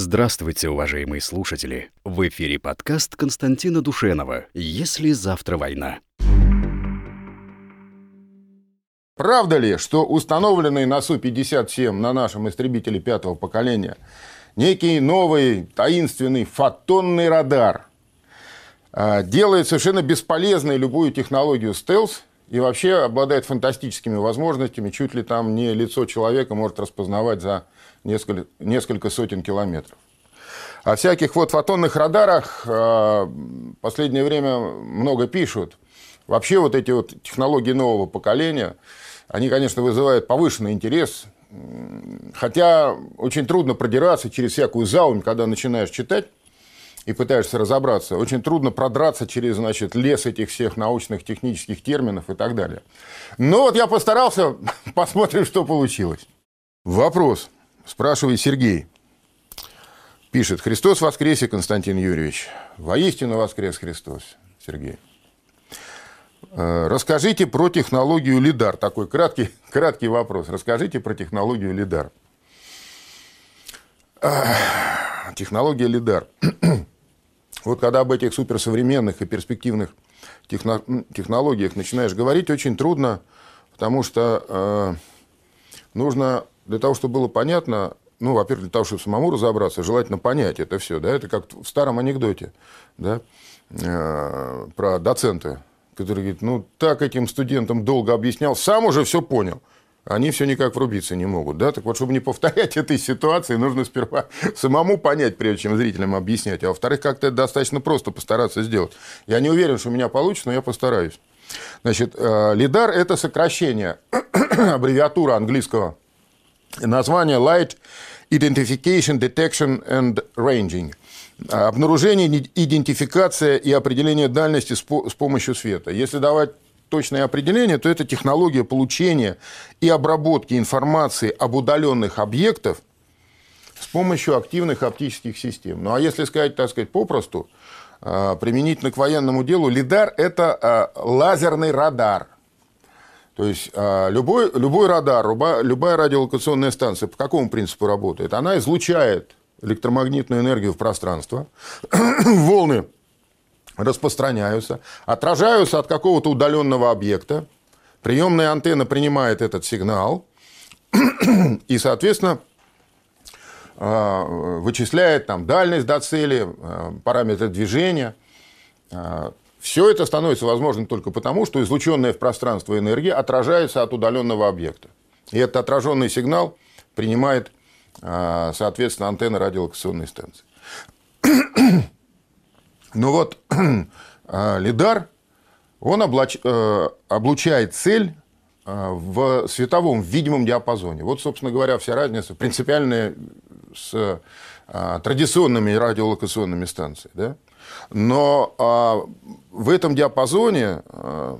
Здравствуйте, уважаемые слушатели! В эфире подкаст Константина Душенова «Если завтра война». Правда ли, что установленный на Су-57 на нашем истребителе пятого поколения некий новый таинственный фотонный радар а, делает совершенно бесполезной любую технологию стелс и вообще обладает фантастическими возможностями, чуть ли там не лицо человека может распознавать за несколько, несколько сотен километров. О всяких вот фотонных радарах в э, последнее время много пишут. Вообще вот эти вот технологии нового поколения, они, конечно, вызывают повышенный интерес, хотя очень трудно продираться через всякую заумь, когда начинаешь читать и пытаешься разобраться. Очень трудно продраться через значит, лес этих всех научных, технических терминов и так далее. Но вот я постарался, посмотрим, что получилось. Вопрос. Спрашивает Сергей. Пишет, Христос воскресе, Константин Юрьевич. Воистину воскрес Христос, Сергей. Э, расскажите про технологию лидар. Такой краткий, краткий вопрос. Расскажите про технологию лидар. Технология лидар. Вот когда об этих суперсовременных и перспективных технологиях начинаешь говорить, очень трудно, потому что э, нужно для того, чтобы было понятно, ну, во-первых, для того, чтобы самому разобраться, желательно понять это все, да, это как в старом анекдоте, да, э, про доцента, который говорит, ну, так этим студентам долго объяснял, сам уже все понял, они все никак врубиться не могут, да, так вот, чтобы не повторять этой ситуации, нужно сперва самому понять, прежде чем зрителям объяснять, а во-вторых, как-то это достаточно просто постараться сделать. Я не уверен, что у меня получится, но я постараюсь. Значит, э, лидар – это сокращение, аббревиатура английского Название Light Identification, Detection and Ranging. Обнаружение, идентификация и определение дальности с помощью света. Если давать точное определение, то это технология получения и обработки информации об удаленных объектах с помощью активных оптических систем. Ну а если сказать, так сказать, попросту, а, применительно к военному делу, лидар – это а, лазерный радар – то есть а, любой, любой радар, любая радиолокационная станция по какому принципу работает? Она излучает электромагнитную энергию в пространство, волны распространяются, отражаются от какого-то удаленного объекта, приемная антенна принимает этот сигнал и, соответственно, а, вычисляет там дальность до цели, а, параметры движения, все это становится возможным только потому, что излученная в пространство энергия отражается от удаленного объекта. И этот отраженный сигнал принимает, а, соответственно, антенна радиолокационной станции. Но вот а, лидар, он облач... Э, облучает цель а, в световом, видимом диапазоне. Вот, собственно говоря, вся разница принципиальная с традиционными радиолокационными станциями. Да? Но а, в этом диапазоне а,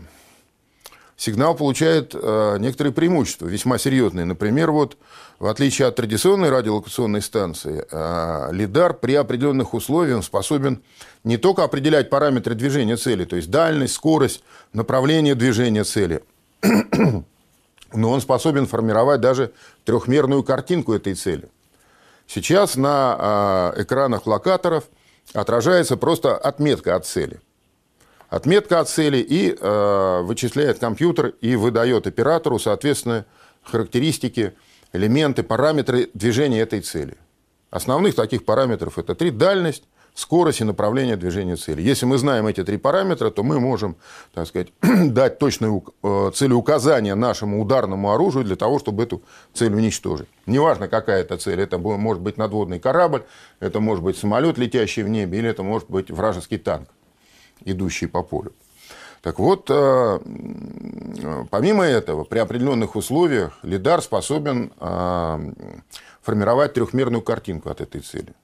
сигнал получает а, некоторые преимущества, весьма серьезные. Например, вот, в отличие от традиционной радиолокационной станции, а, лидар при определенных условиях способен не только определять параметры движения цели, то есть дальность, скорость, направление движения цели, но он способен формировать даже трехмерную картинку этой цели. Сейчас на а, экранах локаторов – отражается просто отметка от цели. Отметка от цели и э, вычисляет компьютер и выдает оператору, соответственно, характеристики, элементы, параметры движения этой цели. Основных таких параметров это три дальность, скорость и направление движения цели. Если мы знаем эти три параметра, то мы можем, так сказать, дать точное э, целеуказание нашему ударному оружию для того, чтобы эту цель уничтожить. Неважно, какая это цель. Это может быть надводный корабль, это может быть самолет, летящий в небе, или это может быть вражеский танк, идущий по полю. Так вот, э, помимо этого, при определенных условиях лидар способен э, формировать трехмерную картинку от этой цели.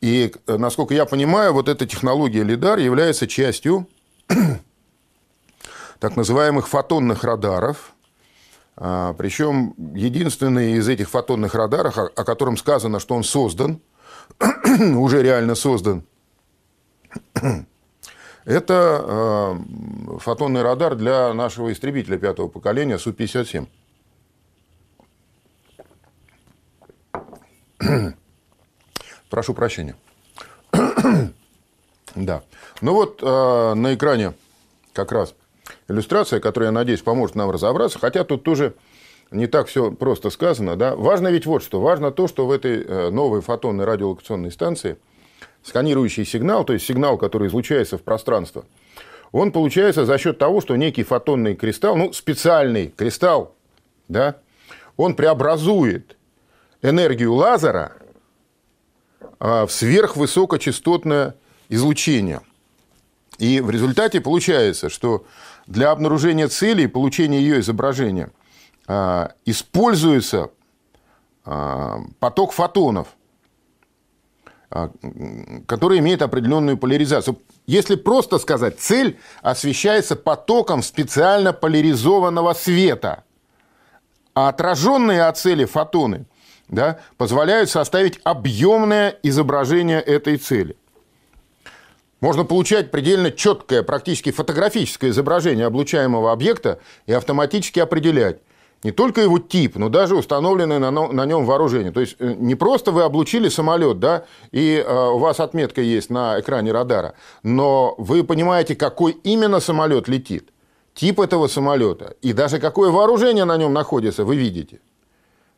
И, э, насколько я понимаю, вот эта технология лидар является частью так называемых фотонных радаров. А, Причем единственный из этих фотонных радаров, о котором сказано, что он создан, уже реально создан, это а, фотонный радар для нашего истребителя пятого поколения Су-57. Прошу прощения. да. Ну вот э, на экране как раз иллюстрация, которая, я надеюсь, поможет нам разобраться. Хотя тут тоже не так все просто сказано. Да? Важно ведь вот что. Важно то, что в этой э, новой фотонной радиолокационной станции сканирующий сигнал, то есть сигнал, который излучается в пространство, он получается за счет того, что некий фотонный кристалл, ну, специальный кристалл, да, он преобразует энергию лазера в сверхвысокочастотное излучение. И в результате получается, что для обнаружения цели и получения ее изображения а, используется а, поток фотонов, который имеет определенную поляризацию. Если просто сказать, цель освещается потоком специально поляризованного света, а отраженные от цели фотоны да, позволяют составить объемное изображение этой цели. Можно получать предельно четкое, практически фотографическое изображение облучаемого объекта и автоматически определять не только его тип, но даже установленное на, нем вооружение. То есть э, не просто вы облучили самолет, да, и э, у вас отметка есть на экране радара, но вы понимаете, какой именно самолет летит, тип этого самолета и даже какое вооружение на нем находится, вы видите.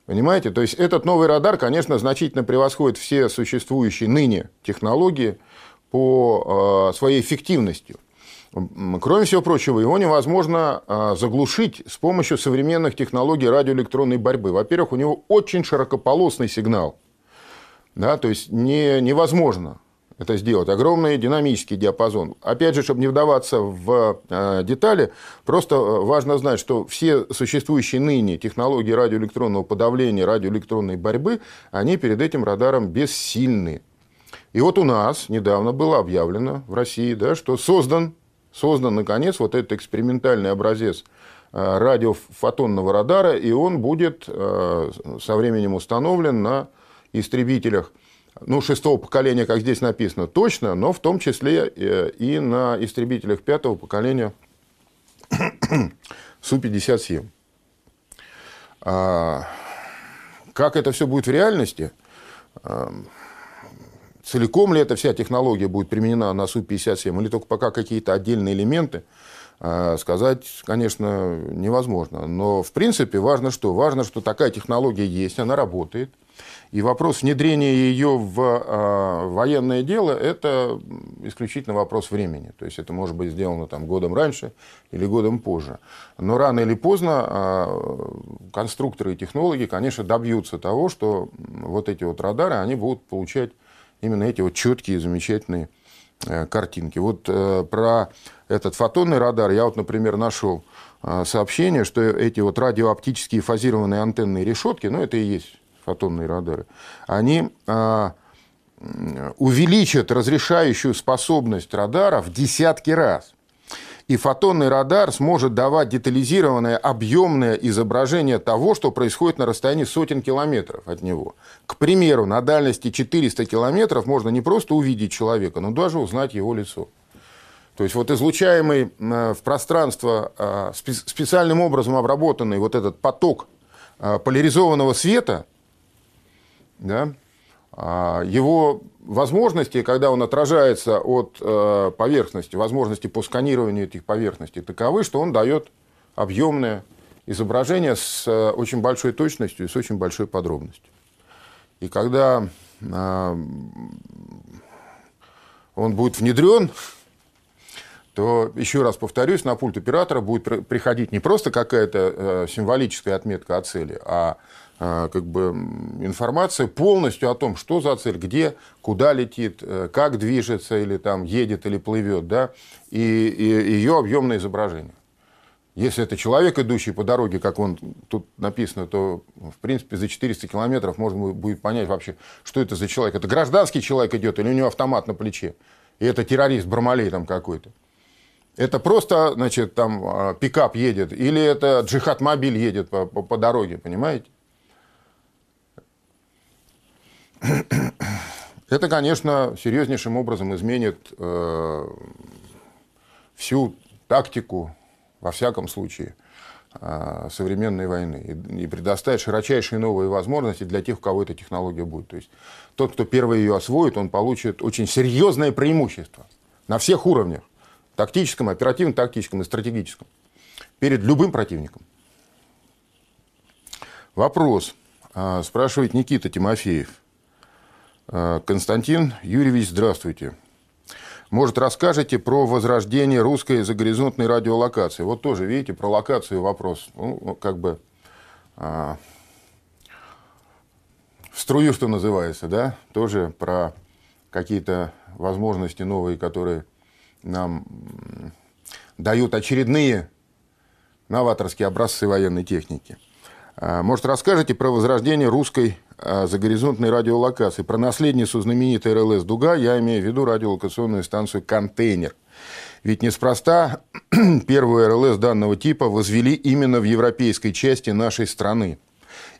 Понимаете? То есть этот новый радар, конечно, значительно превосходит все существующие ныне технологии по э, своей эффективности. Кроме всего прочего, его невозможно э, заглушить с помощью современных технологий радиоэлектронной борьбы. Во-первых, у него очень широкополосный сигнал. Да, то есть не, невозможно это сделать. Огромный динамический диапазон. Опять же, чтобы не вдаваться в э, детали, просто э, важно знать, что все существующие ныне технологии радиоэлектронного подавления, радиоэлектронной борьбы, они перед этим радаром бессильны. И вот у нас недавно было объявлено в России, да, что создан, создан, наконец, вот этот экспериментальный образец э, радиофотонного радара, и он будет со временем установлен на истребителях – ну, шестого поколения, как здесь написано, точно, но в том числе э, и на истребителях пятого поколения Су-57. А, как это все будет в реальности? А, целиком ли эта вся технология будет применена на Су-57 или только пока какие-то отдельные элементы, а, сказать, конечно, невозможно. Но, в принципе, важно что? Важно, что такая технология есть, она работает – и вопрос внедрения ее в э, военное дело – это исключительно вопрос времени. То есть это может быть сделано там, годом раньше или годом позже. Но рано или поздно э, конструкторы и технологи, конечно, добьются того, что вот эти вот радары, они будут получать именно эти вот четкие, замечательные э, картинки. Вот э, про этот фотонный радар я вот, например, нашел э, сообщение, что эти вот радиооптические фазированные антенные решетки, ну, это и есть фотонные радары, они а, увеличат разрешающую способность радара в десятки раз. И фотонный радар сможет давать детализированное, объемное изображение того, что происходит на расстоянии сотен километров от него. К примеру, на дальности 400 километров можно не просто увидеть человека, но даже узнать его лицо. То есть вот излучаемый а, в пространство а, специальным образом обработанный вот этот поток поляризованного света – да, а его возможности, когда он отражается от э, поверхности, возможности по сканированию этих поверхностей таковы, что он дает объемное изображение с э, очень большой точностью и с очень большой подробностью. И когда э, он будет внедрен, то, еще раз повторюсь, на пульт оператора будет приходить не просто какая-то символическая отметка о цели, а а, как бы информация полностью о том, что за цель, где, куда летит, э, как движется или там едет или плывет, да, и, и ее объемное изображение. Если это человек, идущий по дороге, как он тут написано, то, в принципе, за 400 километров можно будет понять вообще, что это за человек. Это гражданский человек идет или у него автомат на плече. И это террорист Бармалей там какой-то. Это просто, значит, там а, пикап едет, или это джихад-мобиль едет по, по, по дороге, понимаете? Это, конечно, серьезнейшим образом изменит э, всю тактику, во всяком случае, а, современной войны и предоставит широчайшие новые возможности для тех, у кого эта технология будет. То есть тот, кто первый ее освоит, он получит очень серьезное преимущество на всех уровнях. Тактическом, оперативном, тактическом и стратегическом. Перед любым противником. Вопрос. А, спрашивает Никита Тимофеев. А, Константин Юрьевич, здравствуйте. Может, расскажете про возрождение русской загоризонтной радиолокации? Вот тоже, видите, про локацию вопрос. Ну, как бы а, в струю, что называется, да? Тоже про какие-то возможности новые, которые нам дают очередные новаторские образцы военной техники. А, может, расскажете про возрождение русской а, загоризонтной радиолокации, про наследницу знаменитой РЛС «Дуга», я имею в виду радиолокационную станцию «Контейнер». Ведь неспроста первую РЛС данного типа возвели именно в европейской части нашей страны.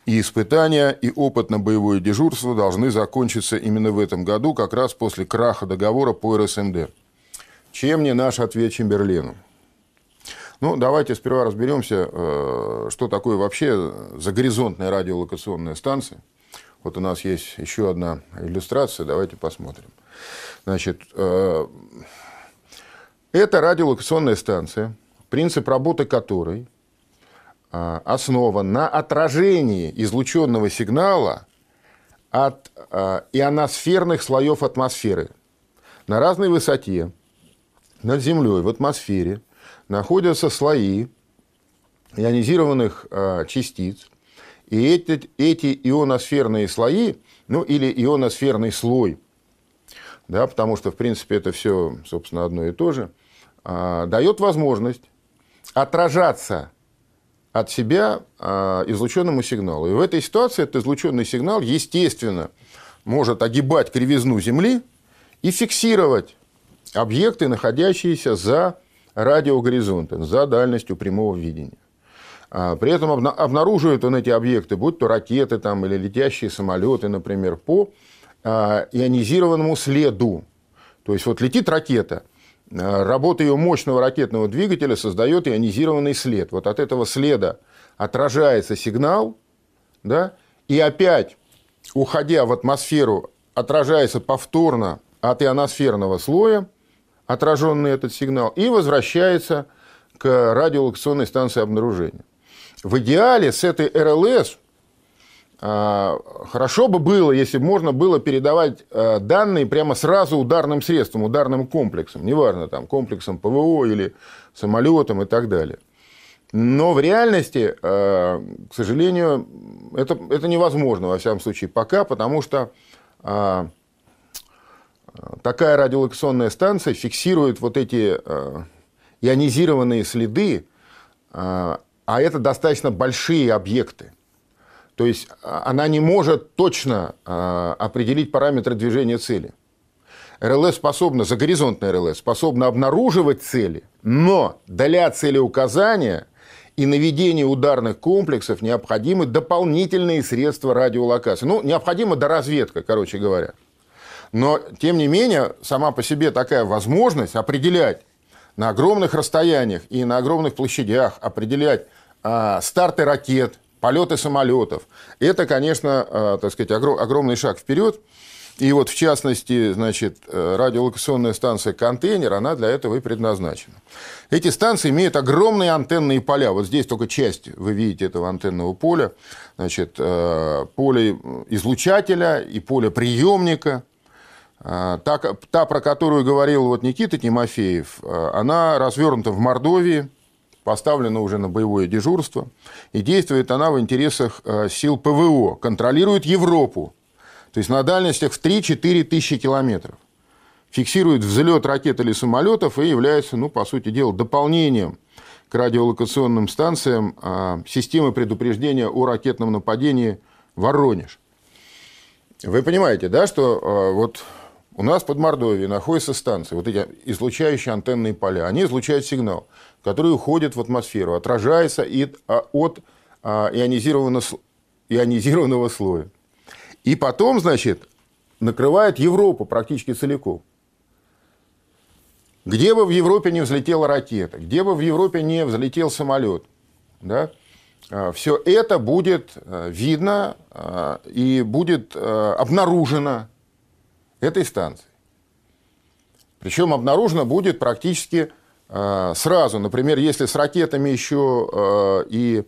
И испытания, и опыт на боевое дежурство должны закончиться именно в этом году, как раз после краха договора по РСМД. Чем не наш ответ Чемберлену? Ну, давайте сперва разберемся, э, что такое вообще загоризонтная радиолокационная станция. Вот у нас есть еще одна иллюстрация, давайте посмотрим. Значит, э, это радиолокационная станция, принцип работы которой э, основан на отражении излученного сигнала от ионосферных слоев атмосферы на разной высоте над Землей в атмосфере находятся слои ионизированных э, частиц. И эти, эти ионосферные слои, ну или ионосферный слой, да, потому что, в принципе, это все, собственно, одно и то же, э, дает возможность отражаться от себя э, излученному сигналу. И в этой ситуации этот излученный сигнал, естественно, может огибать кривизну Земли и фиксировать объекты, находящиеся за радиогоризонта за дальностью прямого видения. А, при этом обнаруживает он эти объекты, будь то ракеты там, или летящие самолеты, например, по а, ионизированному следу. То есть вот летит ракета, а, работа ее мощного ракетного двигателя создает ионизированный след. Вот от этого следа отражается сигнал, да, и опять, уходя в атмосферу, отражается повторно от ионосферного слоя, отраженный этот сигнал, и возвращается к радиолокационной станции обнаружения. В идеале с этой РЛС а, хорошо бы было, если бы можно было передавать а, данные прямо сразу ударным средством, ударным комплексом, неважно, там, комплексом ПВО или самолетом и так далее. Но в реальности, а, к сожалению, это, это невозможно, во всяком случае, пока, потому что такая радиолокационная станция фиксирует вот эти ионизированные следы, а это достаточно большие объекты. То есть а, она не может точно э, определить параметры движения цели. РЛС способна, загоризонтная РЛС, способна обнаруживать цели, но для целеуказания и наведения ударных комплексов необходимы дополнительные средства радиолокации. Ну, необходима доразведка, короче говоря. Но, тем не менее, сама по себе такая возможность определять на огромных расстояниях и на огромных площадях, определять а, старты ракет, полеты самолетов, это, конечно, а, так сказать, огром, огромный шаг вперед. И вот, в частности, значит, э, радиолокационная станция «Контейнер», она для этого и предназначена. Эти станции имеют огромные антенные поля. Вот здесь только часть, вы видите, этого антенного поля. Значит, э, поле излучателя и поле приемника – а, та, про которую говорил вот Никита Тимофеев, а, она развернута в Мордовии, поставлена уже на боевое дежурство, и действует она в интересах а, сил ПВО, контролирует Европу, то есть на дальностях в 3-4 тысячи километров. Фиксирует взлет ракет или самолетов и является, ну, по сути дела, дополнением к радиолокационным станциям системы предупреждения о ракетном нападении Воронеж. Вы понимаете, да, что вот у нас под Мордовией находятся станции, вот эти излучающие антенные поля. Они излучают сигнал, который уходит в атмосферу, отражается а, от а, ионизированного, ионизированного слоя. И потом, значит, накрывает Европу практически целиком. Где бы в Европе не взлетела ракета, где бы в Европе не взлетел самолет, да, все это будет видно и будет обнаружено этой станцией. Причем обнаружено будет практически сразу. Например, если с ракетами еще и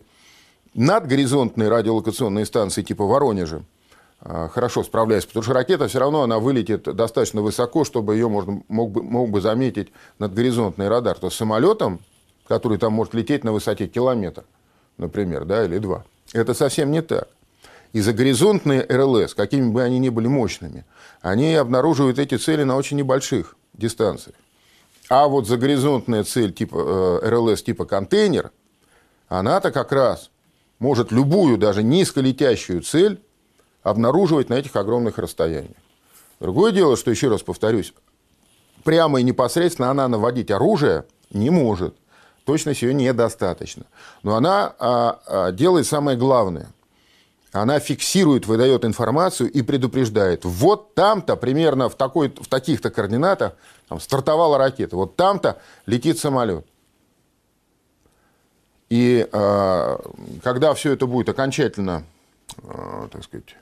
надгоризонтные радиолокационные станции типа Воронежа а, хорошо справляется, потому что ракета все равно она вылетит достаточно высоко, чтобы ее можно, мог, бы, мог бы заметить надгоризонтный радар. То есть самолетом, который там может лететь на высоте километр, например, да, или два, это совсем не так. И загоризонтные РЛС, какими бы они ни были мощными, они обнаруживают эти цели на очень небольших дистанциях. А вот загоризонтная цель типа, э, РЛС типа контейнер, она-то как раз может любую, даже низколетящую цель обнаруживать на этих огромных расстояниях. Другое дело, что, еще раз повторюсь, прямо и непосредственно она наводить оружие не может. Точность ее недостаточно. Но она а, а, делает самое главное. Она фиксирует, выдает информацию и предупреждает. Вот там-то, примерно в, такой, в таких-то координатах, там, стартовала ракета. Вот там-то летит самолет. И э, когда все это будет окончательно, э, так сказать,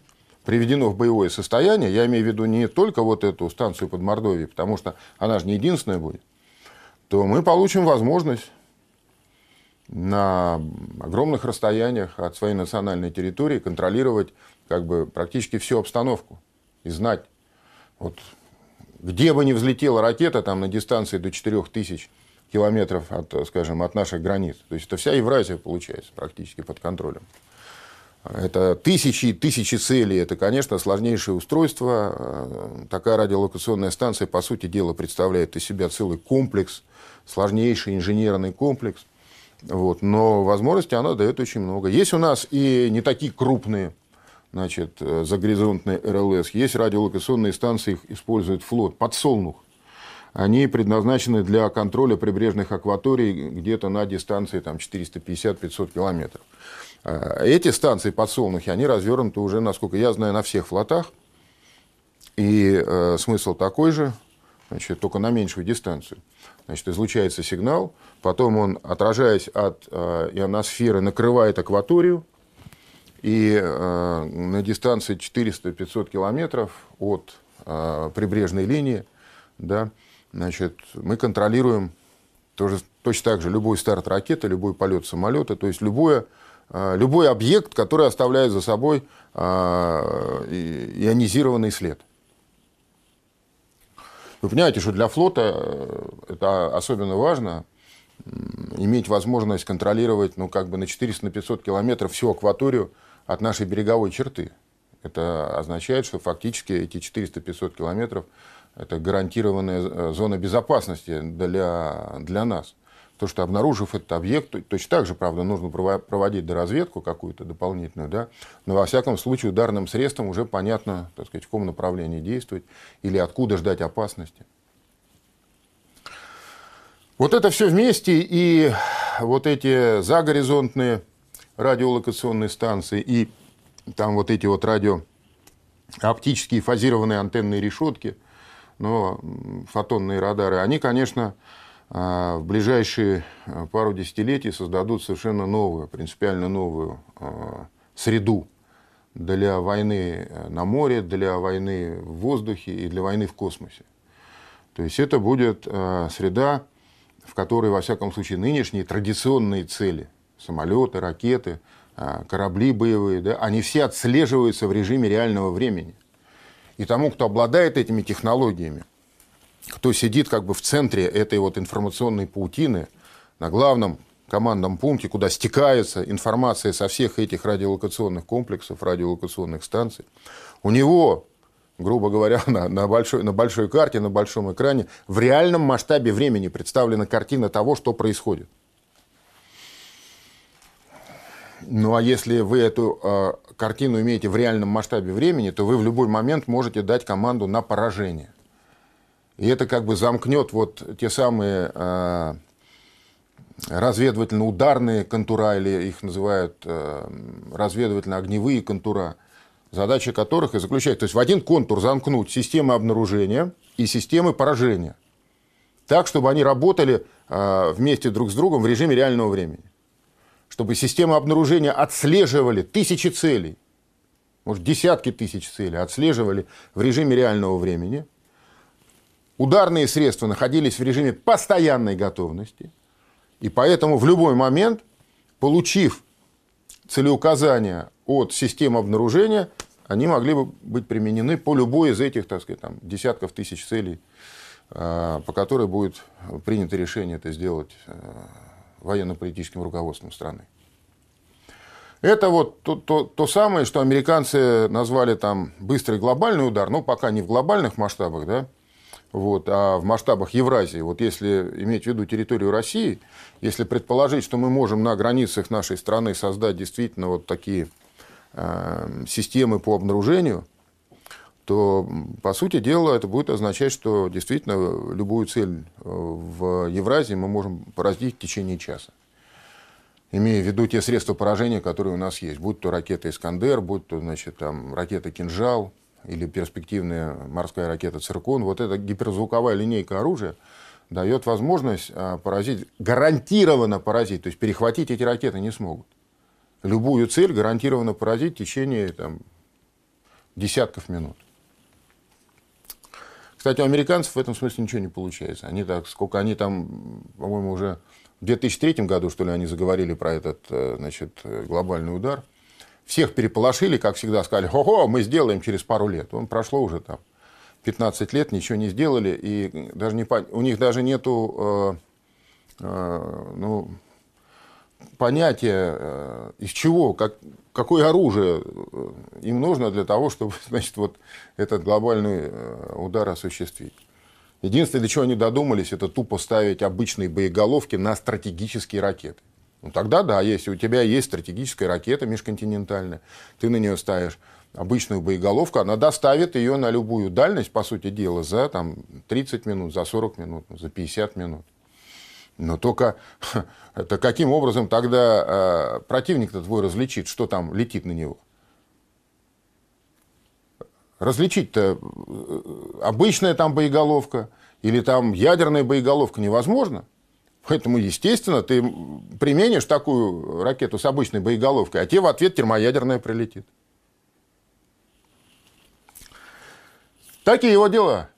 приведено в боевое состояние, я имею в виду не только вот эту станцию под Мордовией, потому что она же не единственная будет, то мы получим возможность на огромных расстояниях от своей национальной территории контролировать как бы практически всю обстановку и знать, вот, где бы ни взлетела ракета там, на дистанции до 4000 километров от, скажем, от наших границ. То есть это вся Евразия получается практически под контролем. Это тысячи и тысячи целей. Это, конечно, сложнейшее устройство. Такая радиолокационная станция, по сути дела, представляет из себя целый комплекс, сложнейший инженерный комплекс. Вот. Но возможностей она дает очень много. Есть у нас и не такие крупные значит, загоризонтные РЛС. Есть радиолокационные станции, их использует флот. Подсолнух они предназначены для контроля прибрежных акваторий где-то на дистанции там, 450-500 километров. А, эти станции подсолнухи, они развернуты уже, насколько я знаю, на всех флотах. И э, смысл такой же, значит, только на меньшую дистанцию. Значит, излучается сигнал, потом он, отражаясь от э, ионосферы, накрывает акваторию, и э, на дистанции 400-500 километров от э, прибрежной линии да, Значит, мы контролируем тоже, точно так же любой старт ракеты, любой полет самолета, то есть любое, любой объект, который оставляет за собой ионизированный след. Вы понимаете, что для флота э, это особенно важно, иметь возможность контролировать ну, как бы на 400-500 километров всю акваторию от нашей береговой черты. Это означает, что фактически эти 400-500 километров это гарантированная э, зона безопасности для, для нас. То, что обнаружив этот объект, точно так же, правда, нужно проводить доразведку какую-то дополнительную, да, но во всяком случае ударным средством уже понятно, так сказать, в каком направлении действовать или откуда ждать опасности. Вот это все вместе и вот эти загоризонтные радиолокационные станции и там вот эти вот радио оптические фазированные антенные решетки – но фотонные радары, они, конечно, в ближайшие а, пару десятилетий создадут совершенно новую, принципиально новую а, среду для войны на море, для войны в воздухе и для войны в космосе. То есть это будет среда, в которой, во всяком случае, нынешние традиционные цели, самолеты, ракеты, корабли боевые, да, они все отслеживаются в режиме реального времени – и тому, кто обладает этими технологиями, кто сидит как бы в центре этой вот информационной паутины, на главном командном пункте, куда стекается информация со всех этих радиолокационных комплексов, радиолокационных станций, у него, грубо говоря, на, на, большой, на большой карте, на большом экране, в реальном масштабе времени представлена картина того, что происходит. Ну а если вы эту э, картину имеете в реальном масштабе времени, то вы в любой момент можете дать команду на поражение. И это как бы замкнет вот те самые э, разведывательно-ударные контура, или их называют э, разведывательно-огневые контура, задача которых и заключается, то есть в один контур замкнуть системы обнаружения и системы поражения, так, чтобы они работали э, вместе друг с другом в режиме реального времени. чтобы системы обнаружения отслеживали тысячи целей, может, десятки тысяч целей, отслеживали в режиме реального времени. Ударные средства находились в режиме постоянной готовности. И поэтому в любой момент, получив целеуказания от системы обнаружения, они могли бы быть применены по любой из этих, так сказать, там, десятков тысяч целей, а, по которой будет принято решение это сделать а, военно-политическим руководством страны. Это вот то, то, то самое, что американцы назвали там быстрый глобальный удар, ну, пока не в глобальных масштабах, да, вот, а в масштабах Евразии. Вот если иметь в виду территорию России, если предположить, что мы можем на границах нашей страны создать действительно вот такие э, системы по обнаружению, то, по сути дела, это будет означать, что действительно любую цель э, в Евразии мы можем поразить в течение часа имея в виду те средства поражения, которые у нас есть, будь то ракета «Искандер», будь то значит, там, ракета «Кинжал» или перспективная морская ракета «Циркон», вот эта гиперзвуковая линейка оружия дает возможность а, поразить, гарантированно поразить, то есть перехватить эти ракеты не смогут. Любую цель гарантированно поразить в течение там, десятков минут. Кстати, у американцев в этом смысле ничего не получается. Они так, сколько они там, по-моему, уже в 2003 году, что ли, они заговорили про этот э, значит, глобальный удар. Всех переполошили, как всегда, сказали, хо-хо, мы сделаем через пару лет. Он прошло уже там 15 лет, ничего не сделали, и даже не, у них даже нету э, э, ну, понятия, э, из чего, как, какое оружие э, им нужно для того, чтобы значит, вот этот глобальный э, удар осуществить. Единственное, до чего они додумались, это тупо ставить обычные боеголовки на стратегические ракеты. Ну тогда да, если у тебя есть стратегическая ракета межконтинентальная, ты на нее ставишь обычную боеголовку, она доставит ее на любую дальность, по сути дела, за там, 30 минут, за 40 минут, за 50 минут. Но только это каким образом тогда э, противник-то твой различит, что там летит на него? различить-то э, обычная там боеголовка или там ядерная боеголовка невозможно. Поэтому, естественно, ты применишь такую ракету с обычной боеголовкой, а тебе в ответ термоядерная прилетит. Такие его дела.